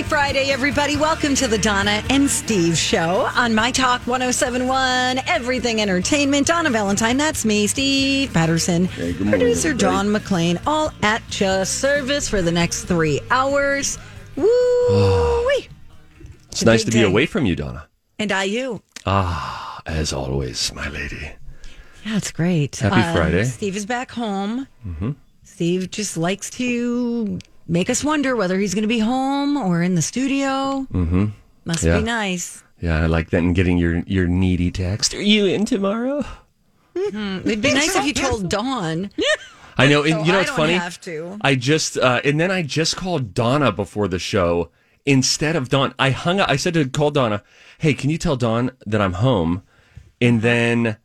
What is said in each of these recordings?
Happy Friday, everybody. Welcome to the Donna and Steve show on My Talk 1071, Everything Entertainment. Donna Valentine, that's me, Steve Patterson, producer John McClain, all at your service for the next three hours. Woo! It's nice to be away from you, Donna. And I, you. Ah, as always, my lady. Yeah, it's great. Happy Friday. Steve is back home. Steve just likes to make us wonder whether he's going to be home or in the studio. Mm-hmm. Must Yeah. be nice. Yeah, I like that and getting your your needy text. Are you in tomorrow? It'd be nice if you told Dawn. I know. And So you know what's funny? have to. I just uh, and then I just called Donna before the show instead of Dawn. I hung up. I said to call Donna, "Hey, can you tell Dawn that I'm home?" And then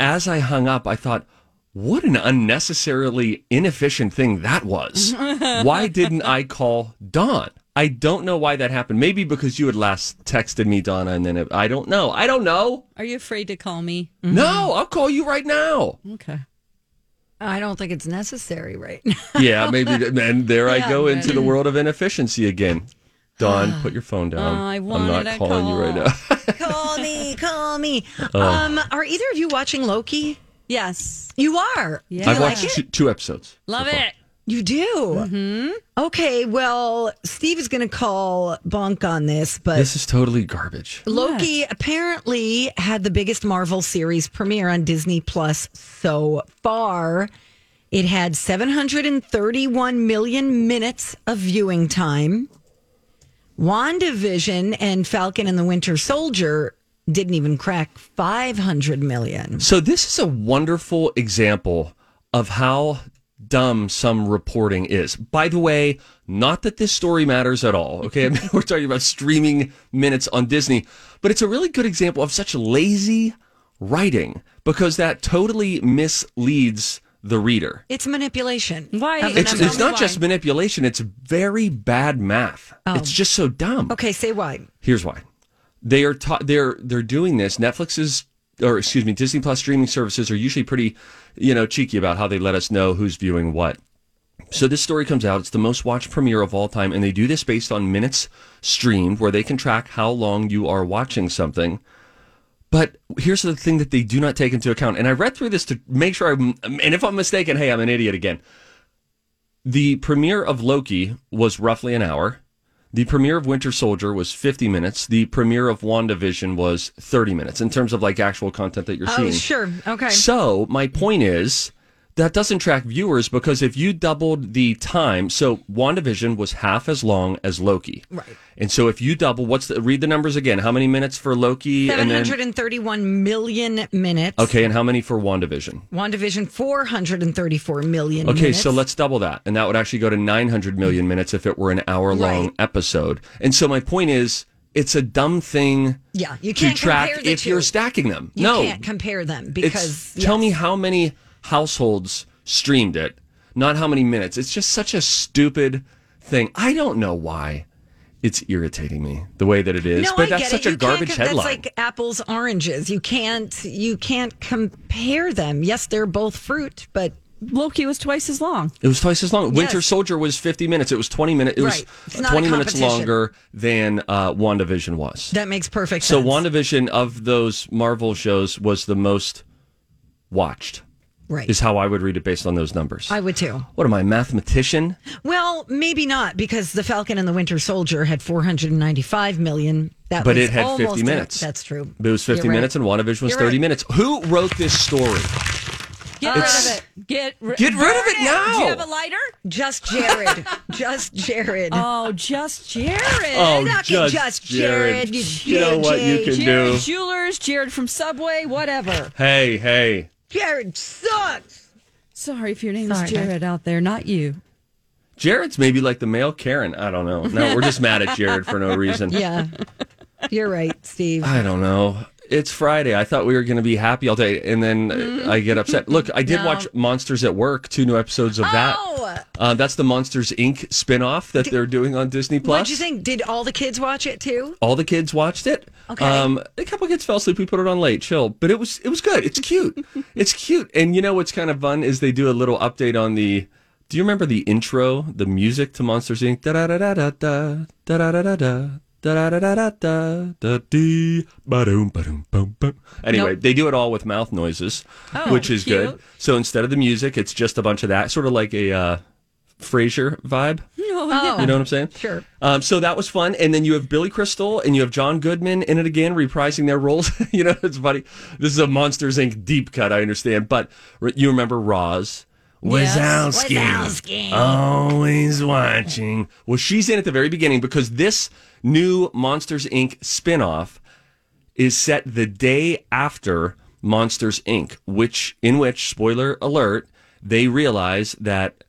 as I hung up, I thought. What an unnecessarily inefficient thing that was. why didn't I call Dawn? I don't know why that happened. Maybe because you had last texted me, Donna, and then it, I don't know. I don't know. Are you afraid to call me? No, I'll call you right now. Okay. I don't think it's necessary right now. Yeah, maybe. And there I go but- into the world of inefficiency again. Dawn, put your phone down. I I'm not a calling you right now. call me, call me. Oh. Um, are either of you watching Loki? Yes. You are. Yeah. Do you I've like watched it? two, two episodes. Love far. it. You do. Mm-hmm. Okay. Well, Steve is going to call bunk on this, but This is totally garbage. Loki apparently had the biggest Marvel series premiere on Disney Plus so far. It had 731 million minutes of viewing time. WandaVision and Falcon and the Winter Soldier didn't even crack 500 million. So this is a wonderful example of how dumb some reporting is. By the way, not that this story matters at all. Okay, I mean, we're talking about streaming minutes on Disney, but it's a really good example of such lazy writing because that totally misleads the reader. It's manipulation. Why? It's, it's not just manipulation, it's very bad math. Oh. It's just so dumb. Okay, say why. Here's why. They are ta- they're they're doing this. Netflix is or excuse me, Disney Plus streaming services are usually pretty, you know, cheeky about how they let us know who's viewing what. So this story comes out. It's the most watched premiere of all time, and they do this based on minutes streamed, where they can track how long you are watching something. But here's the thing that they do not take into account, and I read through this to make sure I'm, and if I'm mistaken, hey, I'm an idiot again. The premiere of Loki was roughly an hour. The premiere of Winter Soldier was 50 minutes. The premiere of WandaVision was 30 minutes in terms of like actual content that you're Oh, seeing. sure. Okay. So my point is that doesn't track viewers because if you doubled the time, so WandaVision was half as long as Loki. Right. And so if you double, what's the, read the numbers again. How many minutes for Loki? And then, 731 million minutes. okay, and how many for WandaVision? WandaVision, 434 million Okay, minutes. so let's double that. And that would actually go to 900 million minutes if it were an hour long Right. episode. And so my point is, it's a dumb thing Yeah, you can't track compare the if you're stacking them. No you no, can't compare them because. tell me how many households streamed it, not how many minutes. It's just such a stupid thing. I don't know why. It's irritating me the way that it is, No, but I that's get such it. a You can't garbage headline. That's like apples, oranges. You can't. You can't compare them. Yes, they're both fruit, but Loki was twice as long. It was twice as long. Winter Soldier was 50 minutes. It was 20 minutes. It was Right. It's a 20 minutes longer than uh, WandaVision was. that makes perfect so sense. So WandaVision of those Marvel shows was the most watched. Right. Is how I would read it based on those numbers. I would too. what am I, a mathematician? Well, maybe not because the Falcon and the Winter Soldier had 495 million. That But was it had 50 almost- minutes. That's true. It was 50 You're right. minutes and WandaVision was You're 30 right. minutes. Who wrote this story? Get It's- rid of it. Get, ri- Get rid of it now. Do you have a lighter? Just Jared. just Jared. Oh, just Jared. Oh, Suck just just Jared. Jared. You, You know what you can Jared do. Jewelers, Jared from Subway, whatever. Hey, hey. Jared sucks. Sorry if your name Sorry, is Jared out there, not you. Jared's maybe like the male Karen. I don't know. No, we're just mad at Jared for no reason. Yeah. You're right, Steve. I don't know. It's Friday. I thought we were going to be happy all day, and then uh I get upset. Look, I did No. watch Monsters at Work, two new episodes of that. Oh! Uh, that's the Monsters Inc. spinoff that they're doing on Disney Plus. What'd you think? Did all the kids watch it too? All the kids watched it. Okay. Um, a couple kids fell asleep. We put it on late, chill, but it was it was good. It's cute. it's cute. And you know what's kind of fun is they do a little update on the. Do you remember the intro, the music to Monsters Inc. Da da da da da da da da da da da. Da da da da da da da dee ba doom ba doom boom boom. Anyway, Nope. they do it all with mouth noises, Oh, which is cute. good. So instead of the music, it's just a bunch of that, sort of like a uh, Frasier vibe. Oh, You know what I'm saying? Sure. Um, so that was fun. And then you have Billy Crystal and you have John Goodman in it again, reprising their roles. you know, it's funny. This is a Monsters Inc. deep cut, I understand. But re- you remember Roz. Wazowski. Wazowski. Always watching. Well, she's in at the very beginning because this new Monsters Inc. spinoff is set the day after Monsters Inc., which in which, spoiler alert, they realize that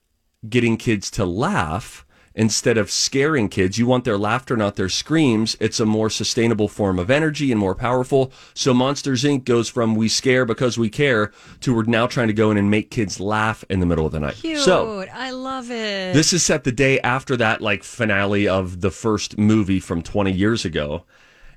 getting kids to laugh instead of scaring kids. You want their laughter, not their screams. It's a more sustainable form of energy and more powerful. So Monsters Inc. goes from we scare because we care to we're now trying to go in and make kids laugh in the middle of the night. Cute. So I love it. this is set the day after that like finale of the first movie from 20 years ago.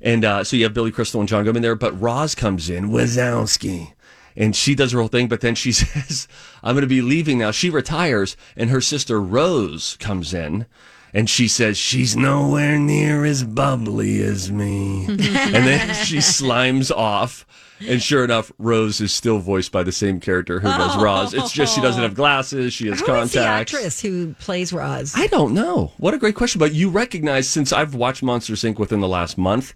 And uh, so you have Billy Crystal and John Goodman there, but Roz comes in, Wazowski, and she does her whole thing. But then she says, I'm going to be leaving now. She retires, and her sister Rose comes in. And she says, she's nowhere near as bubbly as me. and then she slimes off. And sure enough, Rose is still voiced by the same character who does oh. Roz. It's just she doesn't have glasses. She has Who contacts. is the actress who plays Roz? I don't know. What a great question. But you recognize, since I've watched Monsters Inc. within the last month,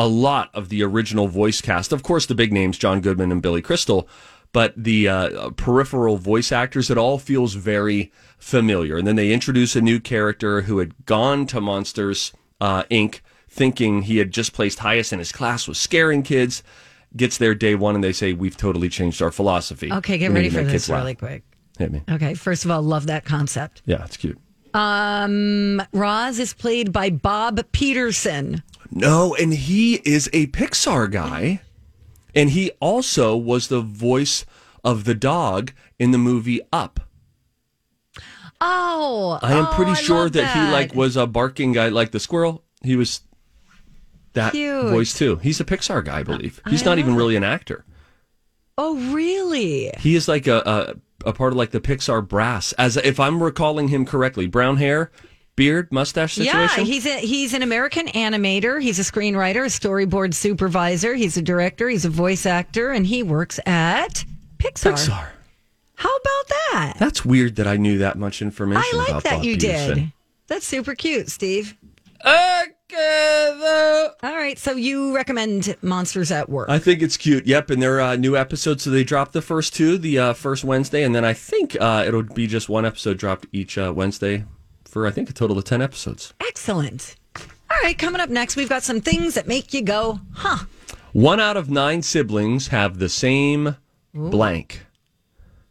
a lot of the original voice cast. Of course, the big names, John Goodman and Billy Crystal, but the uh, peripheral voice actors, it all feels very familiar. And then they introduce a new character who had gone to Monsters uh, Inc., thinking he had just placed highest in his class, was scaring kids. Gets there day one, and they say, We've totally changed our philosophy. Okay, get ready for this really quick. Hit me. Okay, first of all, love that concept. Yeah, it's cute. Um, Roz is played by Bob Peterson. No, and he is a Pixar guy. And he also was the voice of the dog in the movie Up. Oh, I am oh, pretty I sure love that. he like was a barking guy like the squirrel. He was that Cute. voice too. He's a Pixar guy, I believe. He's not even really an actor. Oh, really? He is like a, a a part of like the Pixar brass. As if I'm recalling him correctly, brown hair, beard, mustache situation. Yeah, situation. he's a, he's an American animator. He's a screenwriter, a storyboard supervisor. He's a director. He's a voice actor, and he works at Pixar. Pixar. How about that? That's weird that I knew that much information. I like about that Bob you Peterson. did. That's super cute, Steve. Okay, though. All right, so you recommend Monsters at Work. I think it's cute. Yep, and they're uh, new episodes. So they dropped the first two, the uh, first Wednesday, and then I think uh, it'll be just one episode dropped each uh, Wednesday for I think a total of ten episodes. Excellent. All right, coming up next, we've got some things that make you go, huh? One out of nine siblings have the same blank.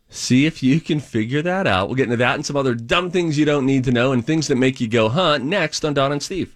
See if you can figure that out. We'll get into that and some other dumb things you don't need to know and things that make you go, huh? Next on Don and Steve.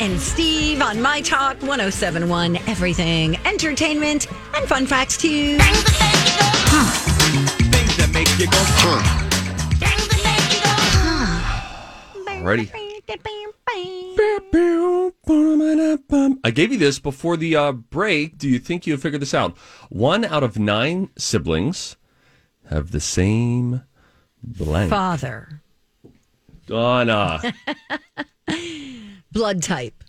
And Steve on My Talk 1071 Everything Entertainment and Fun Facts too. Ready? I gave you this before the uh, break. Do you think you have figured this out? One out of nine siblings have the same blank. Father, Donna. blood type.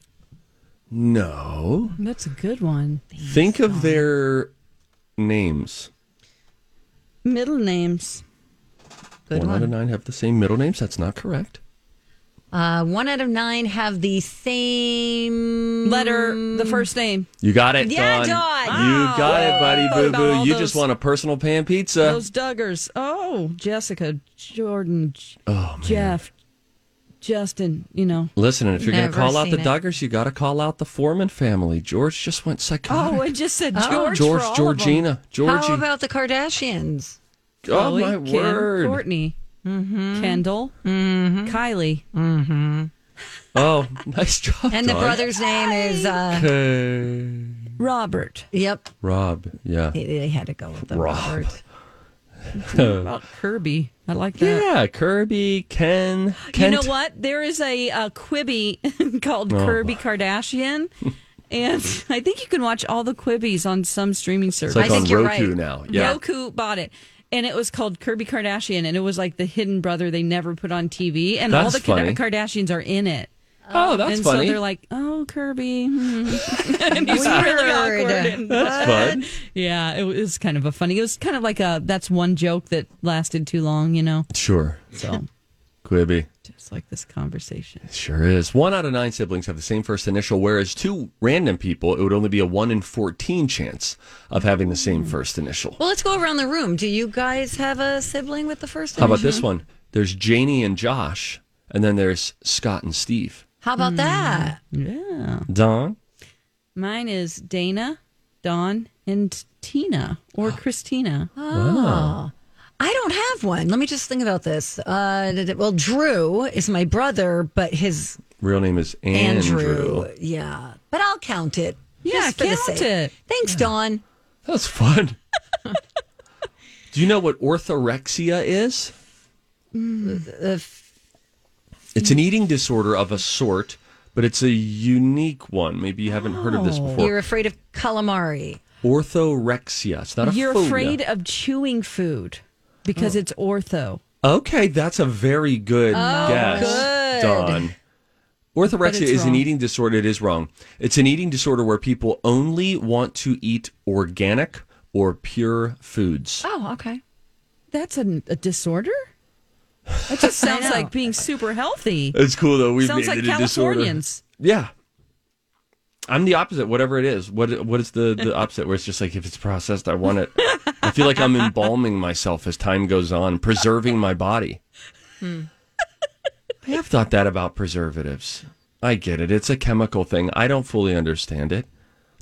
no. That's a good one. Think of their names. Middle names. Good one, out one. of nine have the same middle names. That's not correct. Uh, one out of nine have the same Letter, the first name. You got it, Yeah, Dawn. Dawn. You got it, buddy boo about boo. all You those- just want a personal pan pizza. Those Duggars. Oh, Jessica, Jordan, J- oh. Jeff, Justin, you know. Listen, if you're going to call out the seen it. Duggars, you got to call out the Foreman family. George just went psychotic. Oh, I just said Oh. George. George, for all of them. Georgina, Georgie. How about the Kardashians? oh Khloe, my Kim, word! Kourtney, mm-hmm. Kendall, mm-hmm. Kylie. Mm-hmm. Oh, nice job. And the brother's name is, uh, Okay. Robert. yep, Rob. Yeah. they, they had to go with the Rob. Robert. About Kirby. I like that. Yeah, Kirby, Ken, You know what? There is a, uh Quibi called Oh. Kirby Kardashian. And I think you can watch all the Quibis on some streaming service. It's like I on think you're Roku right. now. Yeah. Roku bought it. And it was called Kirby Kardashian. And it was like the hidden brother they never put on TV. And all the funny. Kardashians are in it. Oh, that's and funny. so they're like, oh, Kirby. hmm." and he's really awkward. And, that's fun. yeah, it was kind of a funny. It was kind of like a that's one joke that lasted too long, you know? Sure. So Quibi. just like this conversation. Sure is. One out of nine siblings have the same first initial, whereas two random people, it would only be a one in 14 chance of having the same first initial. Well, let's go around the room. Do you guys have a sibling with the first How about this one? There's Janie and Josh, and then there's Scott and Steve. How about that? Yeah. Don? Mine is Dana, Dawn, and Tina or Christina. Oh. I don't have one. Let me just think about this. Uh, d- d- well, Drew is my brother, but his Real name is Andrew. Andrew. Yeah, but I'll count it. Yeah, just for the count sake. it. Thanks, Dawn. That's fun. Do you know what orthorexia is? Uh, It's an eating disorder of a sort, but it's a unique one. Maybe you haven't heard of this oh. before. You're afraid of calamari. Orthorexia. It's not a You're phobia. afraid of chewing food because oh. it's ortho. Okay, that's a very good oh, guess, good. Dawn. Orthorexia it's is an wrong. eating disorder. It is wrong. It's an eating disorder where people only want to eat organic or pure foods. Oh, okay. That's a, a disorder? That just sounds like being super healthy. It's cool though. We Sounds made like it a disorder. Californians. Yeah. I'm the opposite, whatever it is. What what is the, the opposite where it's just like if it's processed, I want it. I feel like I'm embalming myself as time goes on, preserving my body. Hmm. I have thought that about preservatives. I get it. It's a chemical thing. I don't fully understand it.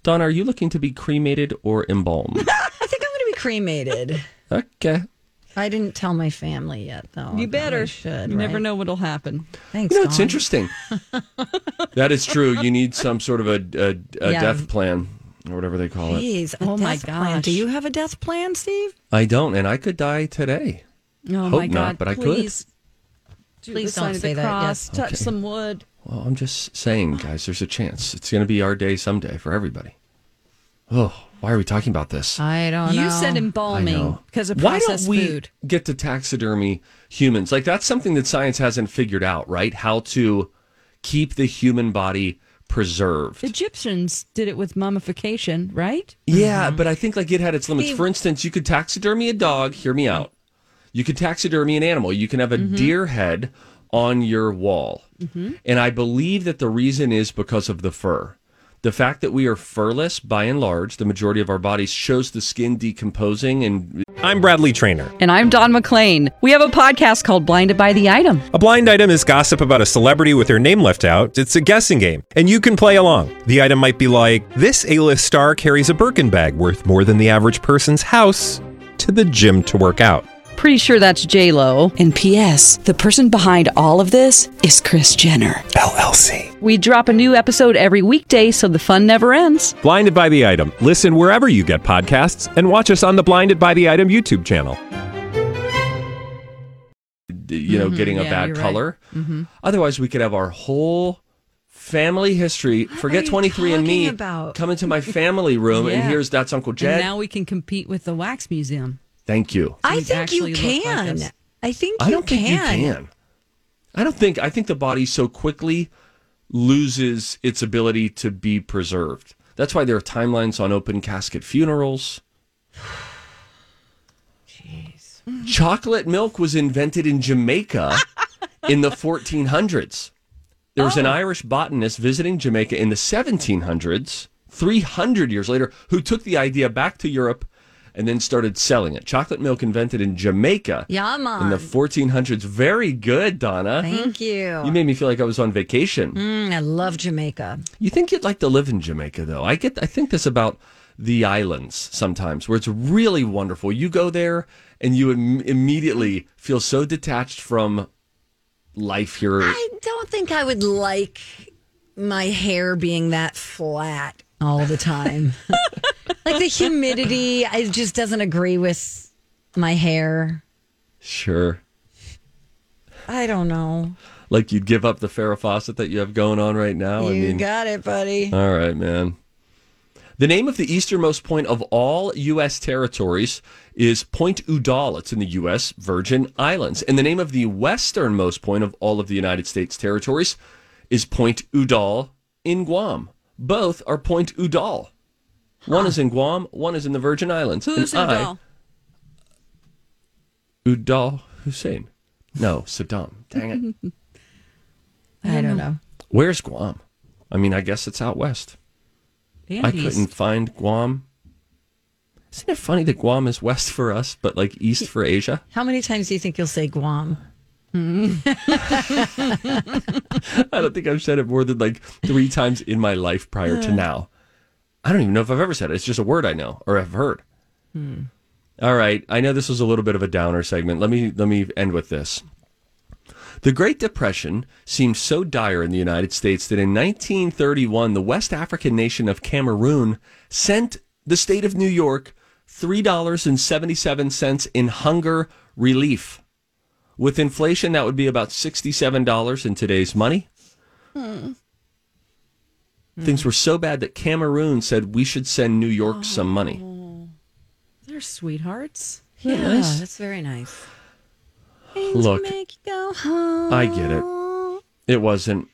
Dawn, are you looking to be cremated or embalmed? I think I'm going to be cremated. okay. I didn't tell my family yet, though. You better. probably should. You never right? know what'll happen. Thanks. You know, it's interesting. that is true. You need some sort of a, a, a Yeah. death plan or whatever they call it. Jeez, a Oh, my death plan. Do you have a death plan, Steve? I don't, and I could die today. Oh Hope my not, God! but I could. please, do Please the don't say that, cross, yes. Touch Okay. some wood. Well, I'm just saying, guys, there's a chance. It's going to be our day someday for everybody. Oh, why are we talking about this? I don't know. You said embalming because of processed Why don't we food. get to taxidermy humans? Like, that's something that science hasn't figured out, right? How to keep the human body preserved. Egyptians did it with mummification, right? Yeah, mm-hmm. but I think like it had its limits. Steve- For instance, you could taxidermy a dog. Hear me out. You could taxidermy an animal. You can have a mm-hmm. deer head on your wall, mm-hmm. and I believe that the reason is because of the fur. The fact that we are furless by and large, the majority of our bodies, shows the skin decomposing and I'm Bradley Trainer. And I'm Don McClain. We have a podcast called Blinded by the Item. A blind item is gossip about a celebrity with their name left out. It's a guessing game, and you can play along. The item might be like this: A-list star carries a Birkin bag worth more than the average person's house to the gym to work out. Pretty sure that's J Lo. And P.S. The person behind all of this is Kris Jenner LLC. We drop a new episode every weekday, so the fun never ends. Blinded by the item. Listen wherever you get podcasts, and watch us on the Blinded by the Item YouTube channel. you know mm-hmm. getting a yeah, bad you're right. color. Mm-hmm. Otherwise, we could have our whole family history. Forget twenty three and Me. about? Come into my family room, and here's that's Uncle And now we can compete with the Wax Museum. Thank you. I think you actually like can. I think I you don't think can. you can. I don't think. I think the body so quickly loses its ability to be preserved. That's why there are timelines on open casket funerals. Jeez. Chocolate milk was invented in Jamaica in the 1400s. There was an oh. Irish botanist visiting Jamaica in the 1700s, 300 years later, who took the idea back to Europe and then started selling it. Chocolate milk invented in Jamaica Yeah, man. in the 1400s. Very good, Donna. Thank you. You made me feel like I was on vacation. Mm, I love Jamaica. You think you'd like to live in Jamaica, though? I get. I think this about the islands sometimes, where it's really wonderful. You go there and you Im- immediately feel so detached from life here. I don't think I would like my hair being that flat all the time. like the humidity, it just doesn't agree with my hair. Sure. I don't know. Like you'd give up the Farrah Fawcett that you have going on right now. I you mean, got it, buddy. All right, man. The name of the easternmost point of all U.S. territories is Point Udall. It's in the U.S. Virgin Islands. And the name of the westernmost point of all of the United States territories is Point Udall in Guam. Both are Point Udall. One is in Guam, one is in the Virgin Islands. Who's and I- Udall? Udall Hussein. No, Saddam. Dang it. I don't know. Where's Guam? I mean, I guess it's out west. And I East. couldn't find Guam. Isn't it funny that Guam is west for us, but like east for Asia? How many times do you think you'll say Guam? Hmm. I don't think I've said it more than like three times in my life prior to uh. now. I don't even know if I've ever said it. It's just a word I know or have heard. Hmm. All right, I know this was a little bit of a downer segment. Let me let me end with this. The Great Depression seemed so dire in the United States that in 1931, the West African nation of Cameroon sent the state of New York $3.77 in hunger relief. With inflation, that would be about $67 in today's money. Hmm. Things were so bad that Cameroon said we should send New York oh. some money. They're sweethearts. Yeah, nice. that's very nice. Look, Make you go home. I get it. It wasn't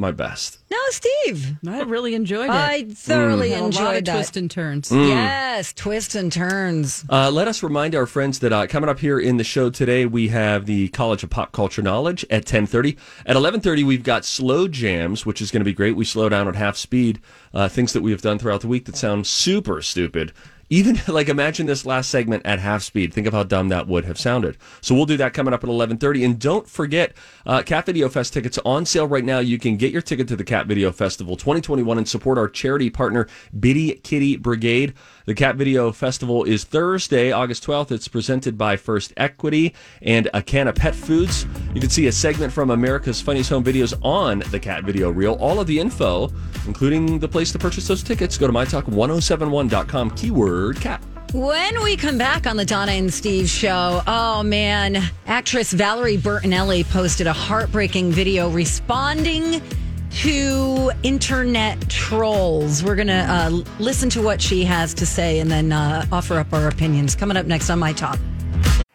my best. No, Steve. I really enjoyed it. I thoroughly Had a lot enjoyed of that. twists and turns. Yes, twists and turns. Uh, let us remind our friends that uh, coming up here in the show today, we have the College of Pop Culture Knowledge at 1030. At 1130, we've got Slow Jams, which is going to be great. We slow down at half speed, uh, things that we have done throughout the week that sound super stupid. Even like imagine this last segment at half speed. Think of how dumb that would have sounded. So we'll do that coming up at 11:30. And don't forget, uh, Cat Video Fest tickets on sale right now. You can get your ticket to the Cat Video Festival 2021 and support our charity partner Bitty Kitty Brigade. The Cat Video Festival is Thursday, August 12th. It's presented by First Equity and a can of pet foods. You can see a segment from America's Funniest Home Videos on the Cat Video Reel. All of the info, including the place to purchase those tickets, go to mytalk1071.com, keyword cat. When we come back on the Donna and Steve show, oh man, actress Valerie Bertinelli posted a heartbreaking video responding to internet trolls. We're going to uh, listen to what she has to say and then uh, offer up our opinions. Coming up next on My Talk.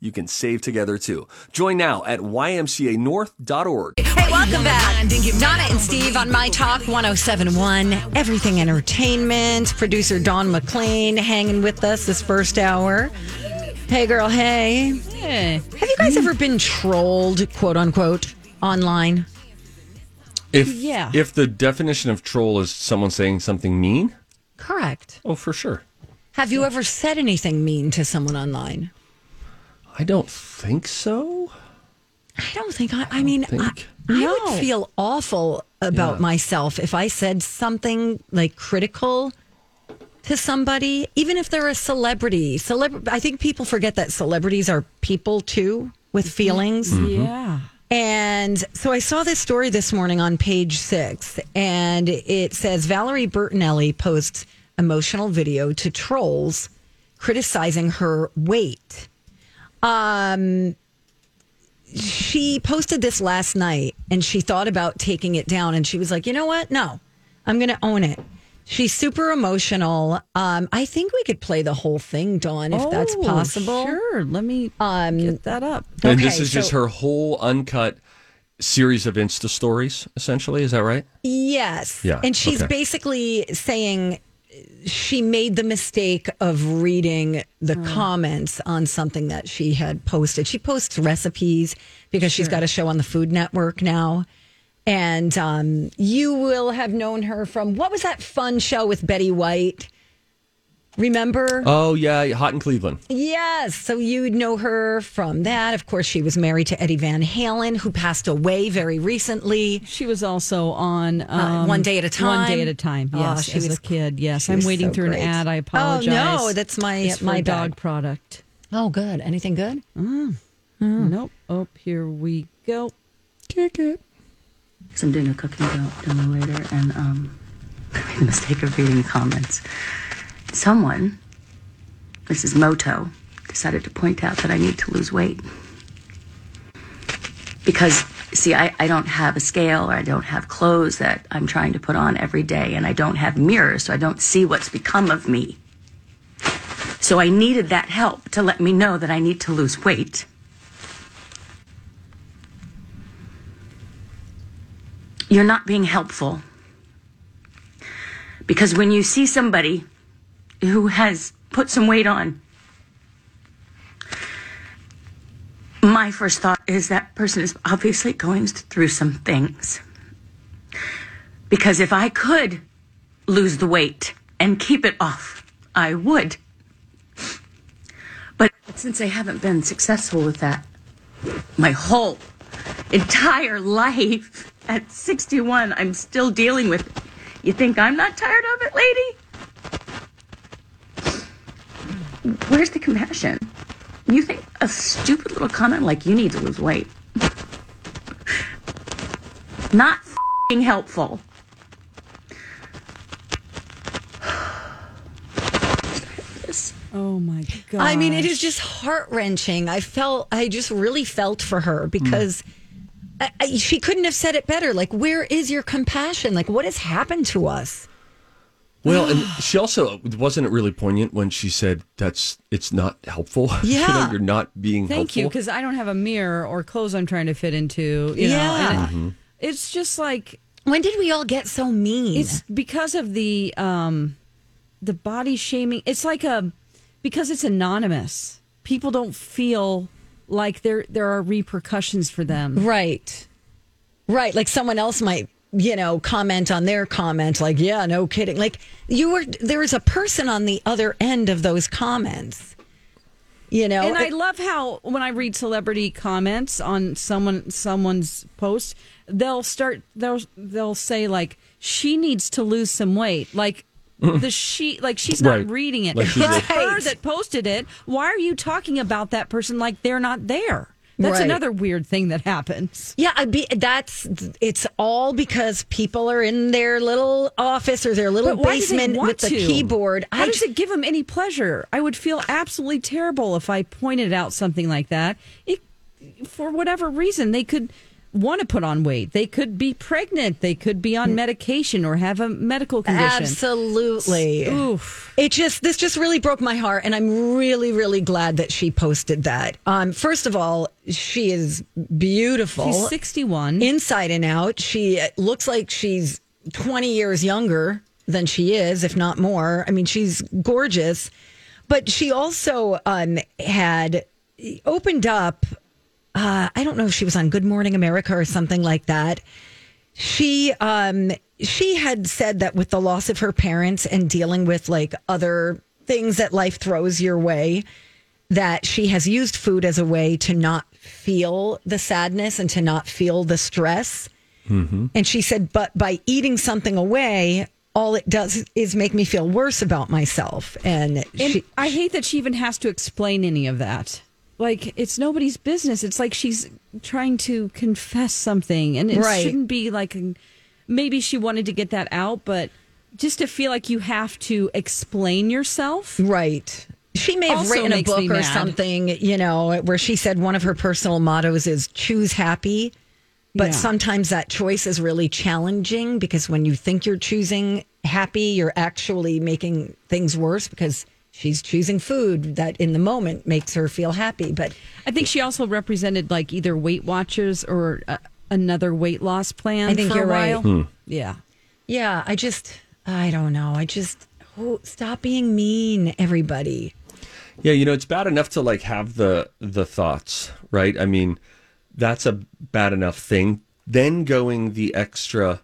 you can save together too. Join now at ymcanorth.org. Hey, welcome back. Donna and Steve on My Talk 1071, Everything Entertainment. Producer Dawn McLean hanging with us this first hour. Hey, girl, hey. Hey. Have you guys ever been trolled, quote unquote, online? If Yeah. if the definition of troll is someone saying something mean, Correct. oh for sure. Have you ever said anything mean to someone online? I don't think so. I don't think I, I mean, I, think. I No. would feel awful about Yeah. myself if I said something like critical to somebody, even if they're a celebrity. Celeb- I think people forget that celebrities are people too with mm-hmm. feelings. Mm-hmm. Yeah. And so I saw this story this morning on page six, and it says Valerie Bertinelli posts emotional video to trolls criticizing her weight. Um, she posted this last night and she thought about taking it down, and she was like, you know what? No, I'm going to own it. She's super emotional. Um, I think we could play the whole thing, Dawn, if that's Oh, possible. Sure. Let me Um, get that up. And Okay, this is just her whole uncut series of Insta stories, essentially. Is that right? Yes. Yeah, And she's okay. basically saying she made the mistake of reading the comments on something that she had posted. She posts recipes because she's got a show on the Food Network now. And um, you will have known her from what was that fun show with Betty White? Remember? Oh yeah, hot in Cleveland. Yes. So you'd know her from that. Of course, she was married to Eddie Van Halen, who passed away very recently. She was also on um, Uh, One Day at a Time. One day at a time. Oh, Yes, she as was- a kid. Yes, I'm was waiting so through great. an ad. I apologize. Oh no, that's my it's my a bad. dog product. Oh, good. Anything good? Nope. Oh, here we go. Kick it. So I'm doing a cooking do- later, and um, I made the mistake of reading the comments. Someone, Mrs. Moto, decided to point out that I need to lose weight. Because, see, I, I don't have a scale or I don't have clothes that I'm trying to put on every day, and I don't have mirrors, so I don't see what's become of me. So I needed that help to let me know that I need to lose weight. you're not being helpful. Because when you see somebody who has put some weight on, my first thought is that person is obviously going through some things. Because if I could lose the weight and keep it off, I would. But since I haven't been successful with that, my whole entire life at 61, I'm still dealing with it. You think I'm not tired of it, lady? Where's the compassion? You think a stupid little comment like you need to lose weight? Not fing helpful. Oh my god. I mean, it is just heart wrenching. I felt, I just really felt for her because mm. I, I, she couldn't have said it better. Like, where is your compassion? Like, what has happened to us? Well, and she also wasn't it really poignant when she said that's it's not helpful. you know, Yeah. you're not being Thank you, because I don't have a mirror or clothes I'm trying to fit into. You know, Yeah. and it- it's just like When did we all get so mean? it's because of the um the body shaming. It's like a because it's anonymous. People don't feel like there there are repercussions for them. right. Right. Like someone else might, you know, comment on their comment, like, yeah, no kidding. Like, you were, there is a person on the other end of those comments. You know, And I It- love how when I read celebrity comments on someone someone's post, they'll start they'll they'll say like she needs to lose some weight. Like mm. the she like she's not Right. reading it. Like she's it's a- her that posted it. Why are you talking about that person like they're not there? That's Right. another weird thing that happens. Yeah, I be, that's it's all because people are in their little office or their little But why do they basement with the to? keyboard. How I does it give them any pleasure? I would feel absolutely terrible if I pointed out something like that. It, for whatever reason, they could want to put on weight. They could be pregnant. They could be on medication or have a medical condition. Absolutely. Oof. It just this just really broke my heart, and I'm really really glad that she posted that. Um, first of all, she is beautiful, She's 61. inside and out. She looks like she's 20 years younger than she is, if not more. I mean, she's gorgeous, but she also um, had opened up. Uh, I don't know if she was on Good Morning America or something like that. She um she had said that with the loss of her parents and dealing with like other things that life throws your way that she has used food as a way to not feel the sadness and to not feel the stress. And she said, but by eating something away, all it does is make me feel worse about myself. And, And she, I hate that she even has to explain any of that. Like it's nobody's business. It's like she's trying to confess something, and it Right. shouldn't be like. Maybe she wanted to get that out, but just to feel like you have to explain yourself. Right. She may have Also written a book or mad. something, you know, where she said one of her personal mottos is choose happy. But Yeah. sometimes that choice is really challenging because when you think you're choosing happy, you're actually making things worse because she's choosing food that in the moment makes her feel happy. But I think she also represented like either Weight Watchers or uh, another weight loss plan. I think for you're a right. while. Yeah. yeah, I just, I don't know. I just, oh, stop being mean, everybody. Yeah, you know, it's bad enough to like have the the thoughts, right? I mean, that's a bad enough thing. Then going the extra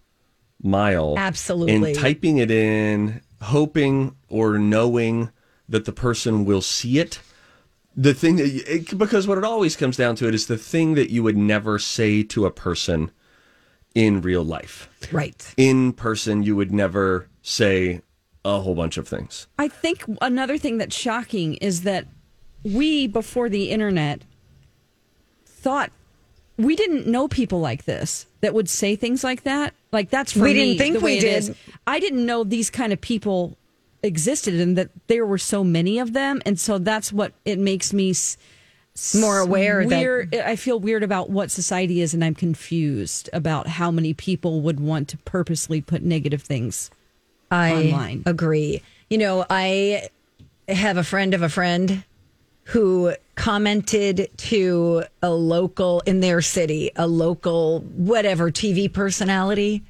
mile, Absolutely. and typing it in, hoping or knowing that the person will see it. The thing that you- it, because what it always comes down to it is the thing that you would never say to a person in real life. Right. In person, you would never say a whole bunch of things. I think another thing that's shocking is that we, before the internet, thought we didn't know people like this that would say things like that. Like that's for We me, didn't think the we did. I didn't know these kind of people existed and that there were so many of them, and so that's what it makes me s- More aware that- I feel weird about what society is, and I'm confused about how many people would want to purposely put negative things I online. agree. You know, I have a friend of a friend who commented to a local in their city, a local whatever TV personality,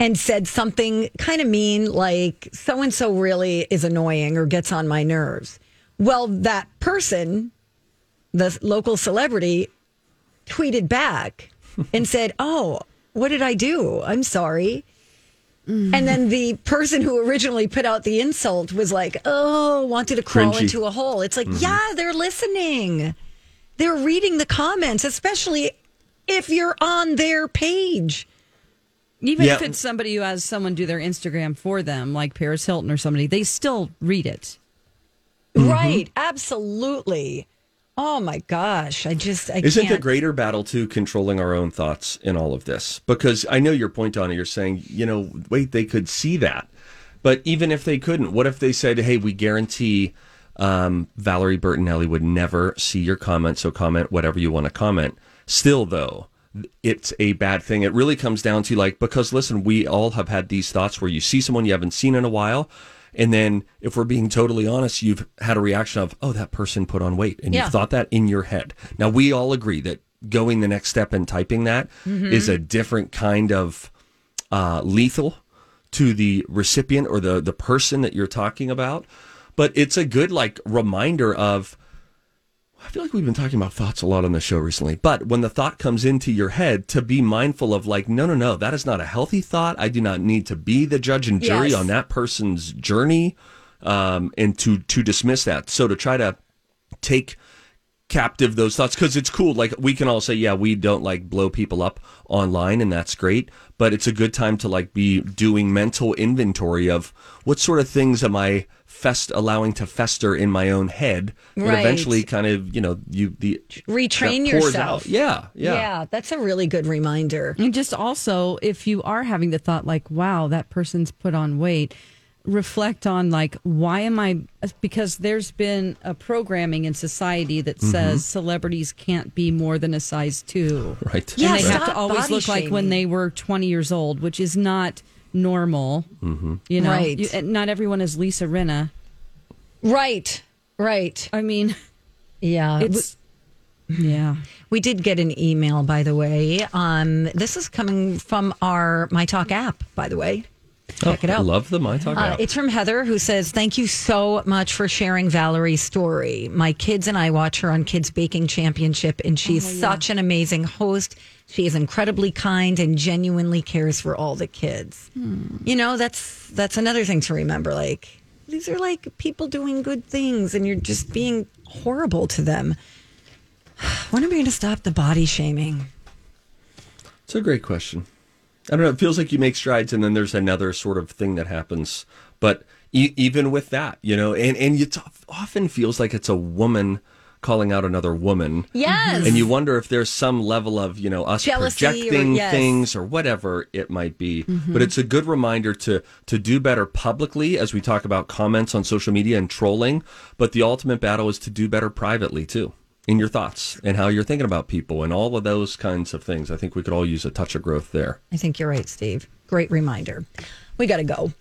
and said something kind of mean like, so and so really is annoying or gets on my nerves. Well, that person, the local celebrity, tweeted back and said, Oh, what did I do? I'm sorry. And then the person who originally put out the insult was like, oh, wanted to crawl Cringy. into a hole. It's like, mm-hmm. yeah, they're listening. They're reading the comments, especially if you're on their page. Even Yeah. if it's somebody who has someone do their Instagram for them, like Paris Hilton or somebody, they still read it. Right. Absolutely. Oh my gosh. I just, I Isn't can't. the greater battle to controlling our own thoughts in all of this? Because I know your point on it. You're saying, you know, wait, they could see that. But even if they couldn't, what if they said, hey, we guarantee um, Valerie Bertinelli would never see your comment, so comment whatever you want to comment. Still, though, it's a bad thing. It really comes down to like, because listen, we all have had these thoughts where you see someone you haven't seen in a while. And then, if we're being totally honest, you've had a reaction of, oh, that person put on weight. And Yeah. you've thought that in your head. Now, we all agree that going the next step and typing that is a different kind of uh, lethal to the recipient or the, the person that you're talking about. But it's a good, like, reminder of, I feel like we've been talking about thoughts a lot on the show recently, but when the thought comes into your head, to be mindful of like, no, no, no, that is not a healthy thought. I do not need to be the judge and jury Yes. on that person's journey, um, and to to dismiss that. So to try to take captive those thoughts because it's cool. Like we can all say, yeah, we don't like blow people up online, and that's great. But it's a good time to like be doing mental inventory of what sort of things am I fest allowing to fester in my own head that Right. eventually kind of you know you the Retrain yourself. out. Yeah, yeah. yeah, that's a really good reminder. And just also, if you are having the thought, like, wow, that person's put on weight, reflect on like why am I because there's been a programming in society that Mm-hmm. says celebrities can't be more than a size two. Right. Yeah, and they have to always body look like when they were 20 years old, which is not normal. Mm-hmm. You know, Right. You- not everyone is Lisa Rinna. Right. Right. I mean, Yeah. it's yeah. We did get an email, by the way. Um, this is coming from our My Talk app, by the way. Check it I out. love the My Talk Uh, app. it's from Heather, who says, Thank you so much for sharing Valerie's story. My kids and I watch her on Kids Baking Championship, and she's such an amazing host. She is incredibly kind and genuinely cares for all the kids. You know, that's that's another thing to remember. Like, these are like people doing good things, and you're just being horrible to them. When are we going to stop the body shaming? It's a great question. I don't know. It feels like you make strides, and then there's another sort of thing that happens. But e- even with that, you know, and and it often feels like it's a woman calling out another woman. Yes. And you wonder if there's some level of, you know, us Jealousy or- projecting yes. things or whatever it might be. Mm-hmm. But it's a good reminder to to do better publicly as we talk about comments on social media and trolling. But the ultimate battle is to do better privately too. In your thoughts and how you're thinking about people and all of those kinds of things. I think we could all use a touch of growth there. I think you're right, Steve. Great reminder. We got to go.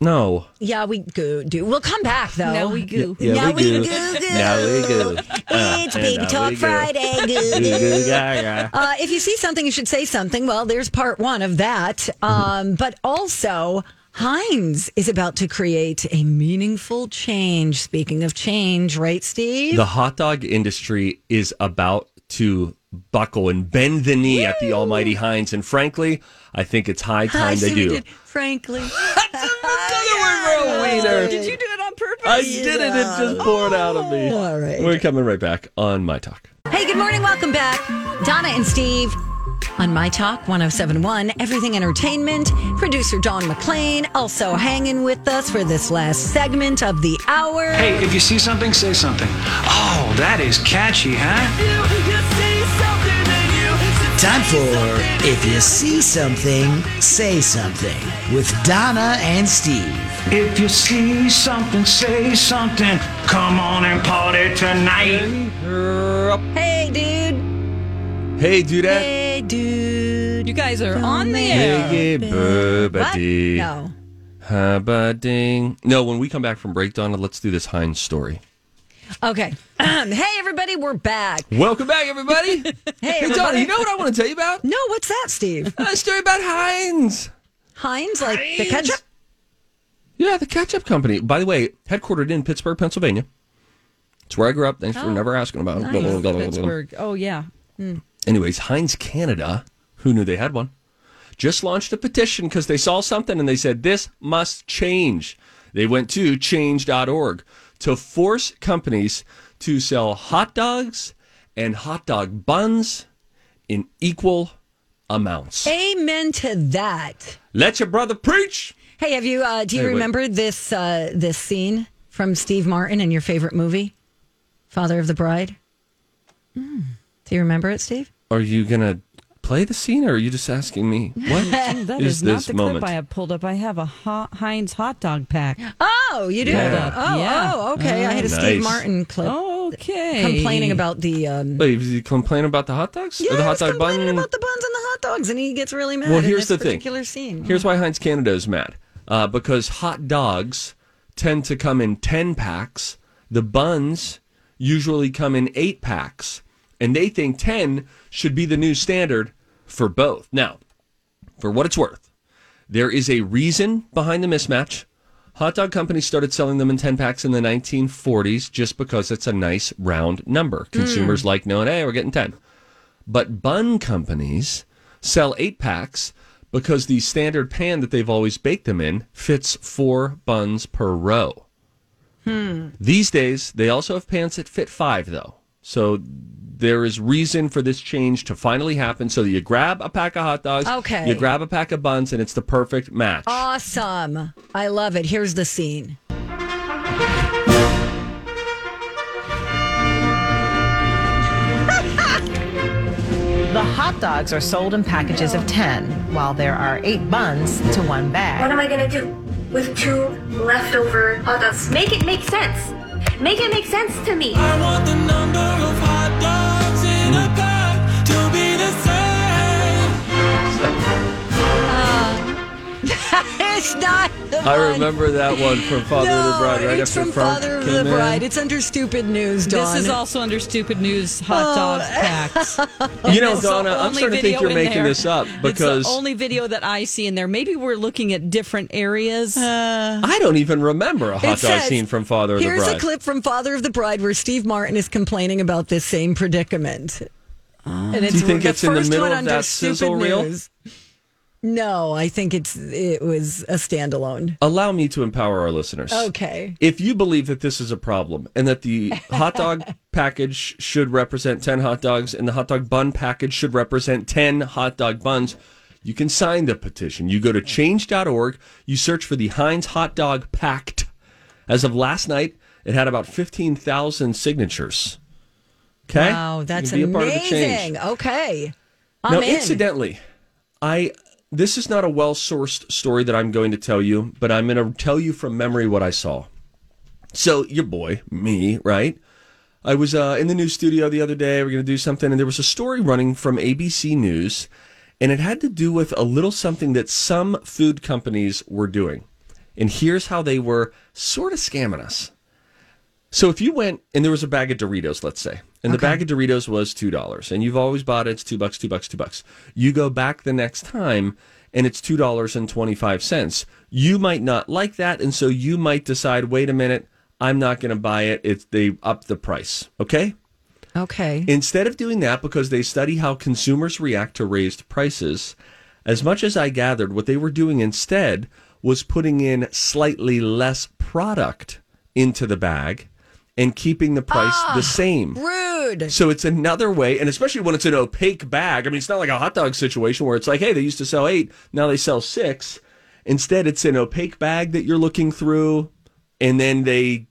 No. Yeah, we go do. We'll come back though. Now we go. Yeah, now we we do. go. go. Now we go. It's Baby Talk we go. Friday. Go, go. Uh, if you see something, you should say something. Well, there's part one of that. Um, but also, Heinz is about to create a meaningful change. Speaking of change, right, Steve? The hot dog industry is about to buckle and bend the knee at the almighty Heinz. And frankly, I think it's high time see they what you do. did. Frankly, Did you do it on purpose? I did it. It just poured out of me. Oh, all right. We're coming right back on My Talk. Hey, good morning. Welcome back. Donna and Steve on My Talk 1071, Everything Entertainment. Producer Dawn McLean also hanging with us for this last segment of the hour. Hey, if you see something, say something. Oh, that is catchy, huh? Time for If You See Something, Say Something with Donna and Steve. If you see something, say something. Come on and party tonight. Hey, dude. Hey, that. Hey, dude. You guys are on the air. Hey, What? No. Ding. No, when we come back from break, Donna, let's do this Heinz story. Okay. hey, everybody, we're back. Welcome back, everybody. Hey, hey, Donna, you know what I want to tell you about? No, what's that, Steve? A story about Heinz. Heinz, like the Heinz. ketchup? Yeah, the ketchup company. By the way, headquartered in Pittsburgh, Pennsylvania. It's where I grew up. Thanks for oh, never asking about it. Pittsburgh. Oh yeah. Hmm. Anyways, Heinz Canada, who knew they had one, just launched a petition because they saw something and they said, this must change. They went to change.org to force companies to sell hot dogs and hot dog buns in equal amounts. Amen to that. Let your brother preach. Hey, have you? Uh, do you Hey, wait. remember this uh, this scene from Steve Martin in your favorite movie, Father of the Bride? Do you remember it, Steve? Are you going to play the scene or are you just asking me? What That is is, not this the moment? clip I have pulled up. I have a hot, Heinz hot dog pack. Oh, you do. Yeah. Oh, Yeah. oh, okay. I had a Steve Martin clip Okay. complaining about the. Um, Wait, is he complaining about the hot dogs? yeah, or the hot he's dog complaining bun? about the buns and the hot dogs, and he gets really mad. Well, in here's this the thing. scene. Here's why Heinz Canada is mad. Uh, because hot dogs tend to come in 10 packs. The buns usually come in 8 packs. And they think 10 should be the new standard for both. Now, for what it's worth, there is a reason behind the mismatch. Hot dog companies started selling them in 10 packs in the 1940s just because it's a nice round number. Consumers like knowing, hey, we're getting 10. But bun companies sell eight packs because the standard pan that they've always baked them in fits four buns per row. Hmm. These days, they also have pans that fit five, though. So there is reason for this change to finally happen so that you grab a pack of hot dogs, Okay. you grab a pack of buns, and it's the perfect match. Awesome. I love it. Here's the scene. The hot dogs are sold in packages of 10, while there are eight buns to one bag. What am I gonna do? with two leftover hot dogs. Make it make sense. Make it make sense to me. I want the number of hot dogs in a cup to be the it's not the I remember that one from Father of the Bride right it's after from Frank Father of came the in. Bride. It's under stupid news, Dawn. This is also under stupid news hot Oh. dog packs. You know, Donna, I'm starting to think you're making there. this up because it's the only video that I see in there. Maybe we're looking at different areas. Uh, I don't even remember a hot dog says, scene from Father of the Here's Bride. a clip from Father of the Bride where Steve Martin is complaining about this same predicament. Ah. and Do you think the it's in the first middle one of under that stupid sizzle reel? No, I think it's it was a standalone. Allow me to empower our listeners. Okay. If you believe that this is a problem and that the hot dog package should represent 10 hot dogs and the hot dog bun package should represent 10 hot dog buns, you can sign the petition. You go to change.org, you search for the Heinz hot dog pact. As of last night, it had about 15,000 signatures. Okay? Wow, that's can be a part of the change. amazing. Okay. I'm now, in. incidentally, I this is not a well sourced story that I'm going to tell you, but I'm going to tell you from memory what I saw. So, your boy, me, right? I was uh, in the news studio the other day. We're going to do something, and there was a story running from ABC News, and it had to do with a little something that some food companies were doing. And here's how they were sort of scamming us. So if you went and there was a bag of Doritos, let's say, and the bag of Doritos was two dollars, and you've always bought it, it's two bucks, two bucks, two bucks. You go back the next time, and it's two dollars and twenty five cents. You might not like that, and so you might decide, wait a minute, I'm not going to buy it. It's they up the price. Okay. Okay. Instead of doing that, because they study how consumers react to raised prices, as much as I gathered, what they were doing instead was putting in slightly less product into the bag and keeping the price the ah, same. Rude. So it's another way, and especially when it's an opaque bag. I mean, it's not like a hot dog situation where it's like, hey, they used to sell eight, now they sell six. Instead, it's an opaque bag that you're looking through, and then they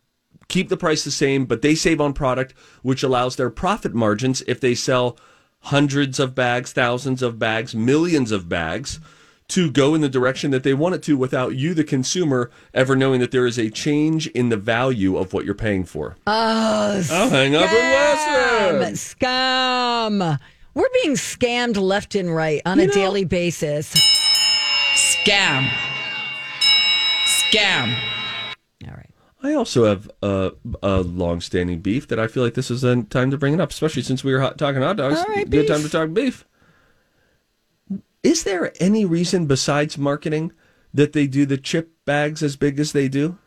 keep the price the same, but they save on product, which allows their profit margins if they sell hundreds of bags, thousands of bags, millions of bags to go in the direction that they want it to without you, the consumer, ever knowing that there is a change in the value of what you're paying for. Oh, I'll hang up and listen. Scam. We're being scammed left and right on a daily basis. Scam. Scam. All right. I also have a, a long-standing beef that I feel like this is a time to bring it up, especially since we were hot, talking hot dogs. All right, Good beef. time to talk beef. Is there any reason besides marketing that they do the chip bags as big as they do?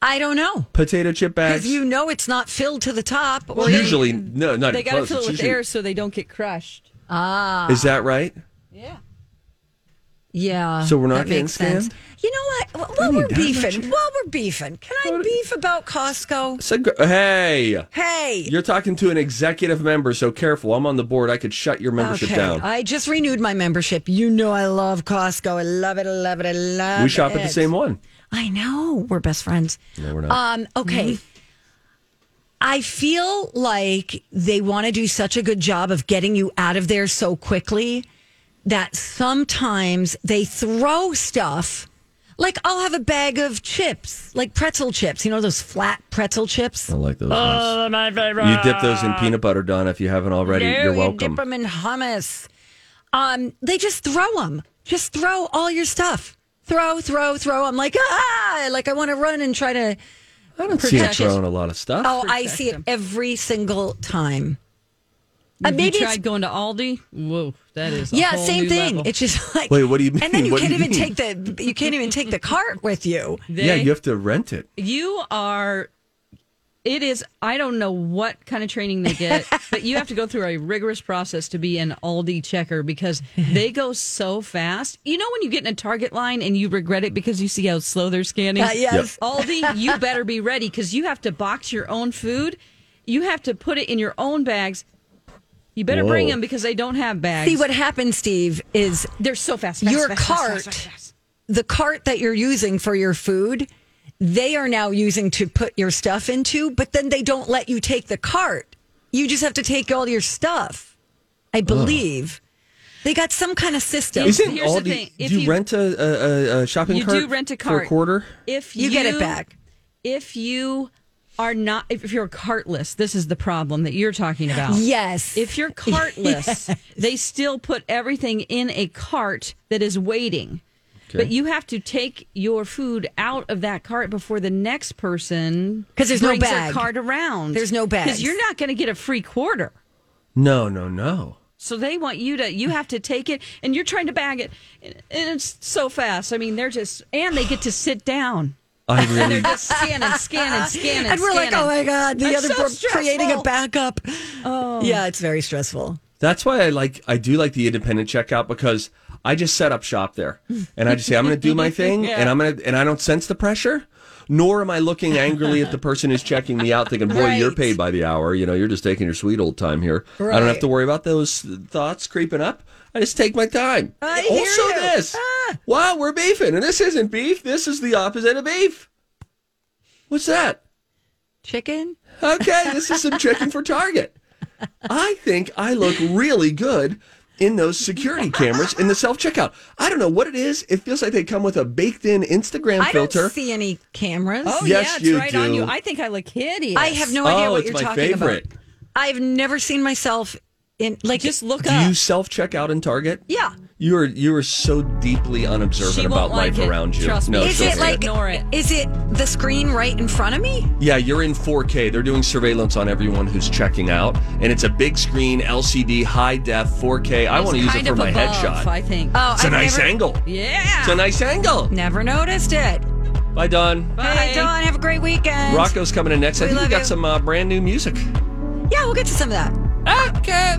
I don't know. Potato chip bags. Because you know it's not filled to the top. Or usually, no, not they got to fill it with usually- air so they don't get crushed. Ah. Is that right? Yeah. So we're not getting scammed? You know what? While we're beefing, while we're beefing, can I beef about Costco? So, hey, Hey. you're talking to an executive member, so careful. I'm on the board. I could shut your membership down. I just renewed my membership. You know I love Costco. I love it. I love it. I love it. we shop at the same one. I know. We're best friends. No, we're not. Um, okay. I feel like they want to do such a good job of getting you out of there so quickly that sometimes they throw stuff. Like I'll have a bag of chips, like pretzel chips. You know those flat pretzel chips? I like those Oh, ones. my favorite. You dip those in peanut butter, Donna, if you haven't already. No, You're You welcome. dip them in hummus. Um, they just throw them. Just throw all your stuff. Throw, throw, throw. I'm like ah, like I want to run and try to. I don't see you throwing a lot of stuff. Oh, I see it every single time. Uh, Have maybe you it's- tried going to Aldi? Whoa, that is a yeah, whole same new thing. level. It's just like Wait, what do you mean? And then you What can't you even mean? take the you can't even take the cart with you. yeah, you have to rent it. You are. It is. I don't know what kind of training they get, but you have to go through a rigorous process to be an Aldi checker because they go so fast. You know when you get in a Target line and you regret it because you see how slow they're scanning. Uh, yes. Aldi, you better be ready because you have to box your own food. You have to put it in your own bags. You better bring them because they don't have bags. See what happens, Steve, is they're so fast. fast, your fast, fast, cart, fast, fast, fast. the cart that you're using for your food, they are now using to put your stuff into, but then they don't let you take the cart. You just have to take all your stuff. I believe. They got some kind of system. Isn't Here's all the the, thing, if do you, you- rent a, a, a shopping you cart do rent a cart. for a quarter? If You get it back. If you are not, if you're cartless, this is the problem that you're talking about. Yes. If you're cartless, they still put everything in a cart that is waiting. Okay. But you have to take your food out of that cart before the next person because there's no brings bag. cart around. There's no bag. because you're not going to get a free quarter. No, no, no. So they want you to, you have to take it, and you're trying to bag it, and and it's so fast. I mean, they're just, and they get to sit down. I And they're just scanning, scanning, scanning. and we're like, oh my god, the It's other so we're creating a backup. Oh, Yeah, it's very stressful. That's why I like I do like the independent checkout because I just set up shop there and I just say I'm going to do my thing Yeah. and I'm going to and I don't sense the pressure. Nor am I looking angrily at the person who's checking me out, thinking, "Boy, you're paid by the hour. You know, you're just taking your sweet old time here. I don't have to worry about those thoughts creeping up. I just take my time. I hear also, you. this, ah. wow, we're beefing, and this isn't beef. This is the opposite of beef. What's that? Chicken? Okay, this is some chicken for Target. I think I look really good in those security cameras in the self checkout. I don't know what it is. It feels like they come with a baked in Instagram I filter. I don't see any cameras. Oh Yes, yeah, it's you right on you. I think I look hideous. I have no idea Oh, what it's you're my talking favorite. about. I've never seen myself in like Just look Do up. you self check out in Target? Yeah. You are you are so deeply unobservant She about won't like life it. around you. Trust me. no, Is it like Ignore it. is it the screen right in front of me? Yeah, you're in 4K. They're doing surveillance on everyone who's checking out, and it's a big screen, LCD, high def, 4K. I It's want to use it for my above, headshot. I think. Oh, it's a I've nice never, angle. yeah. It's a nice angle. Never noticed it. Bye, Dawn. Bye, hey, Dawn, have a great weekend. Rocco's coming in next. I We think we got you. some uh, brand new music. Yeah, we'll get to some of that. Okay.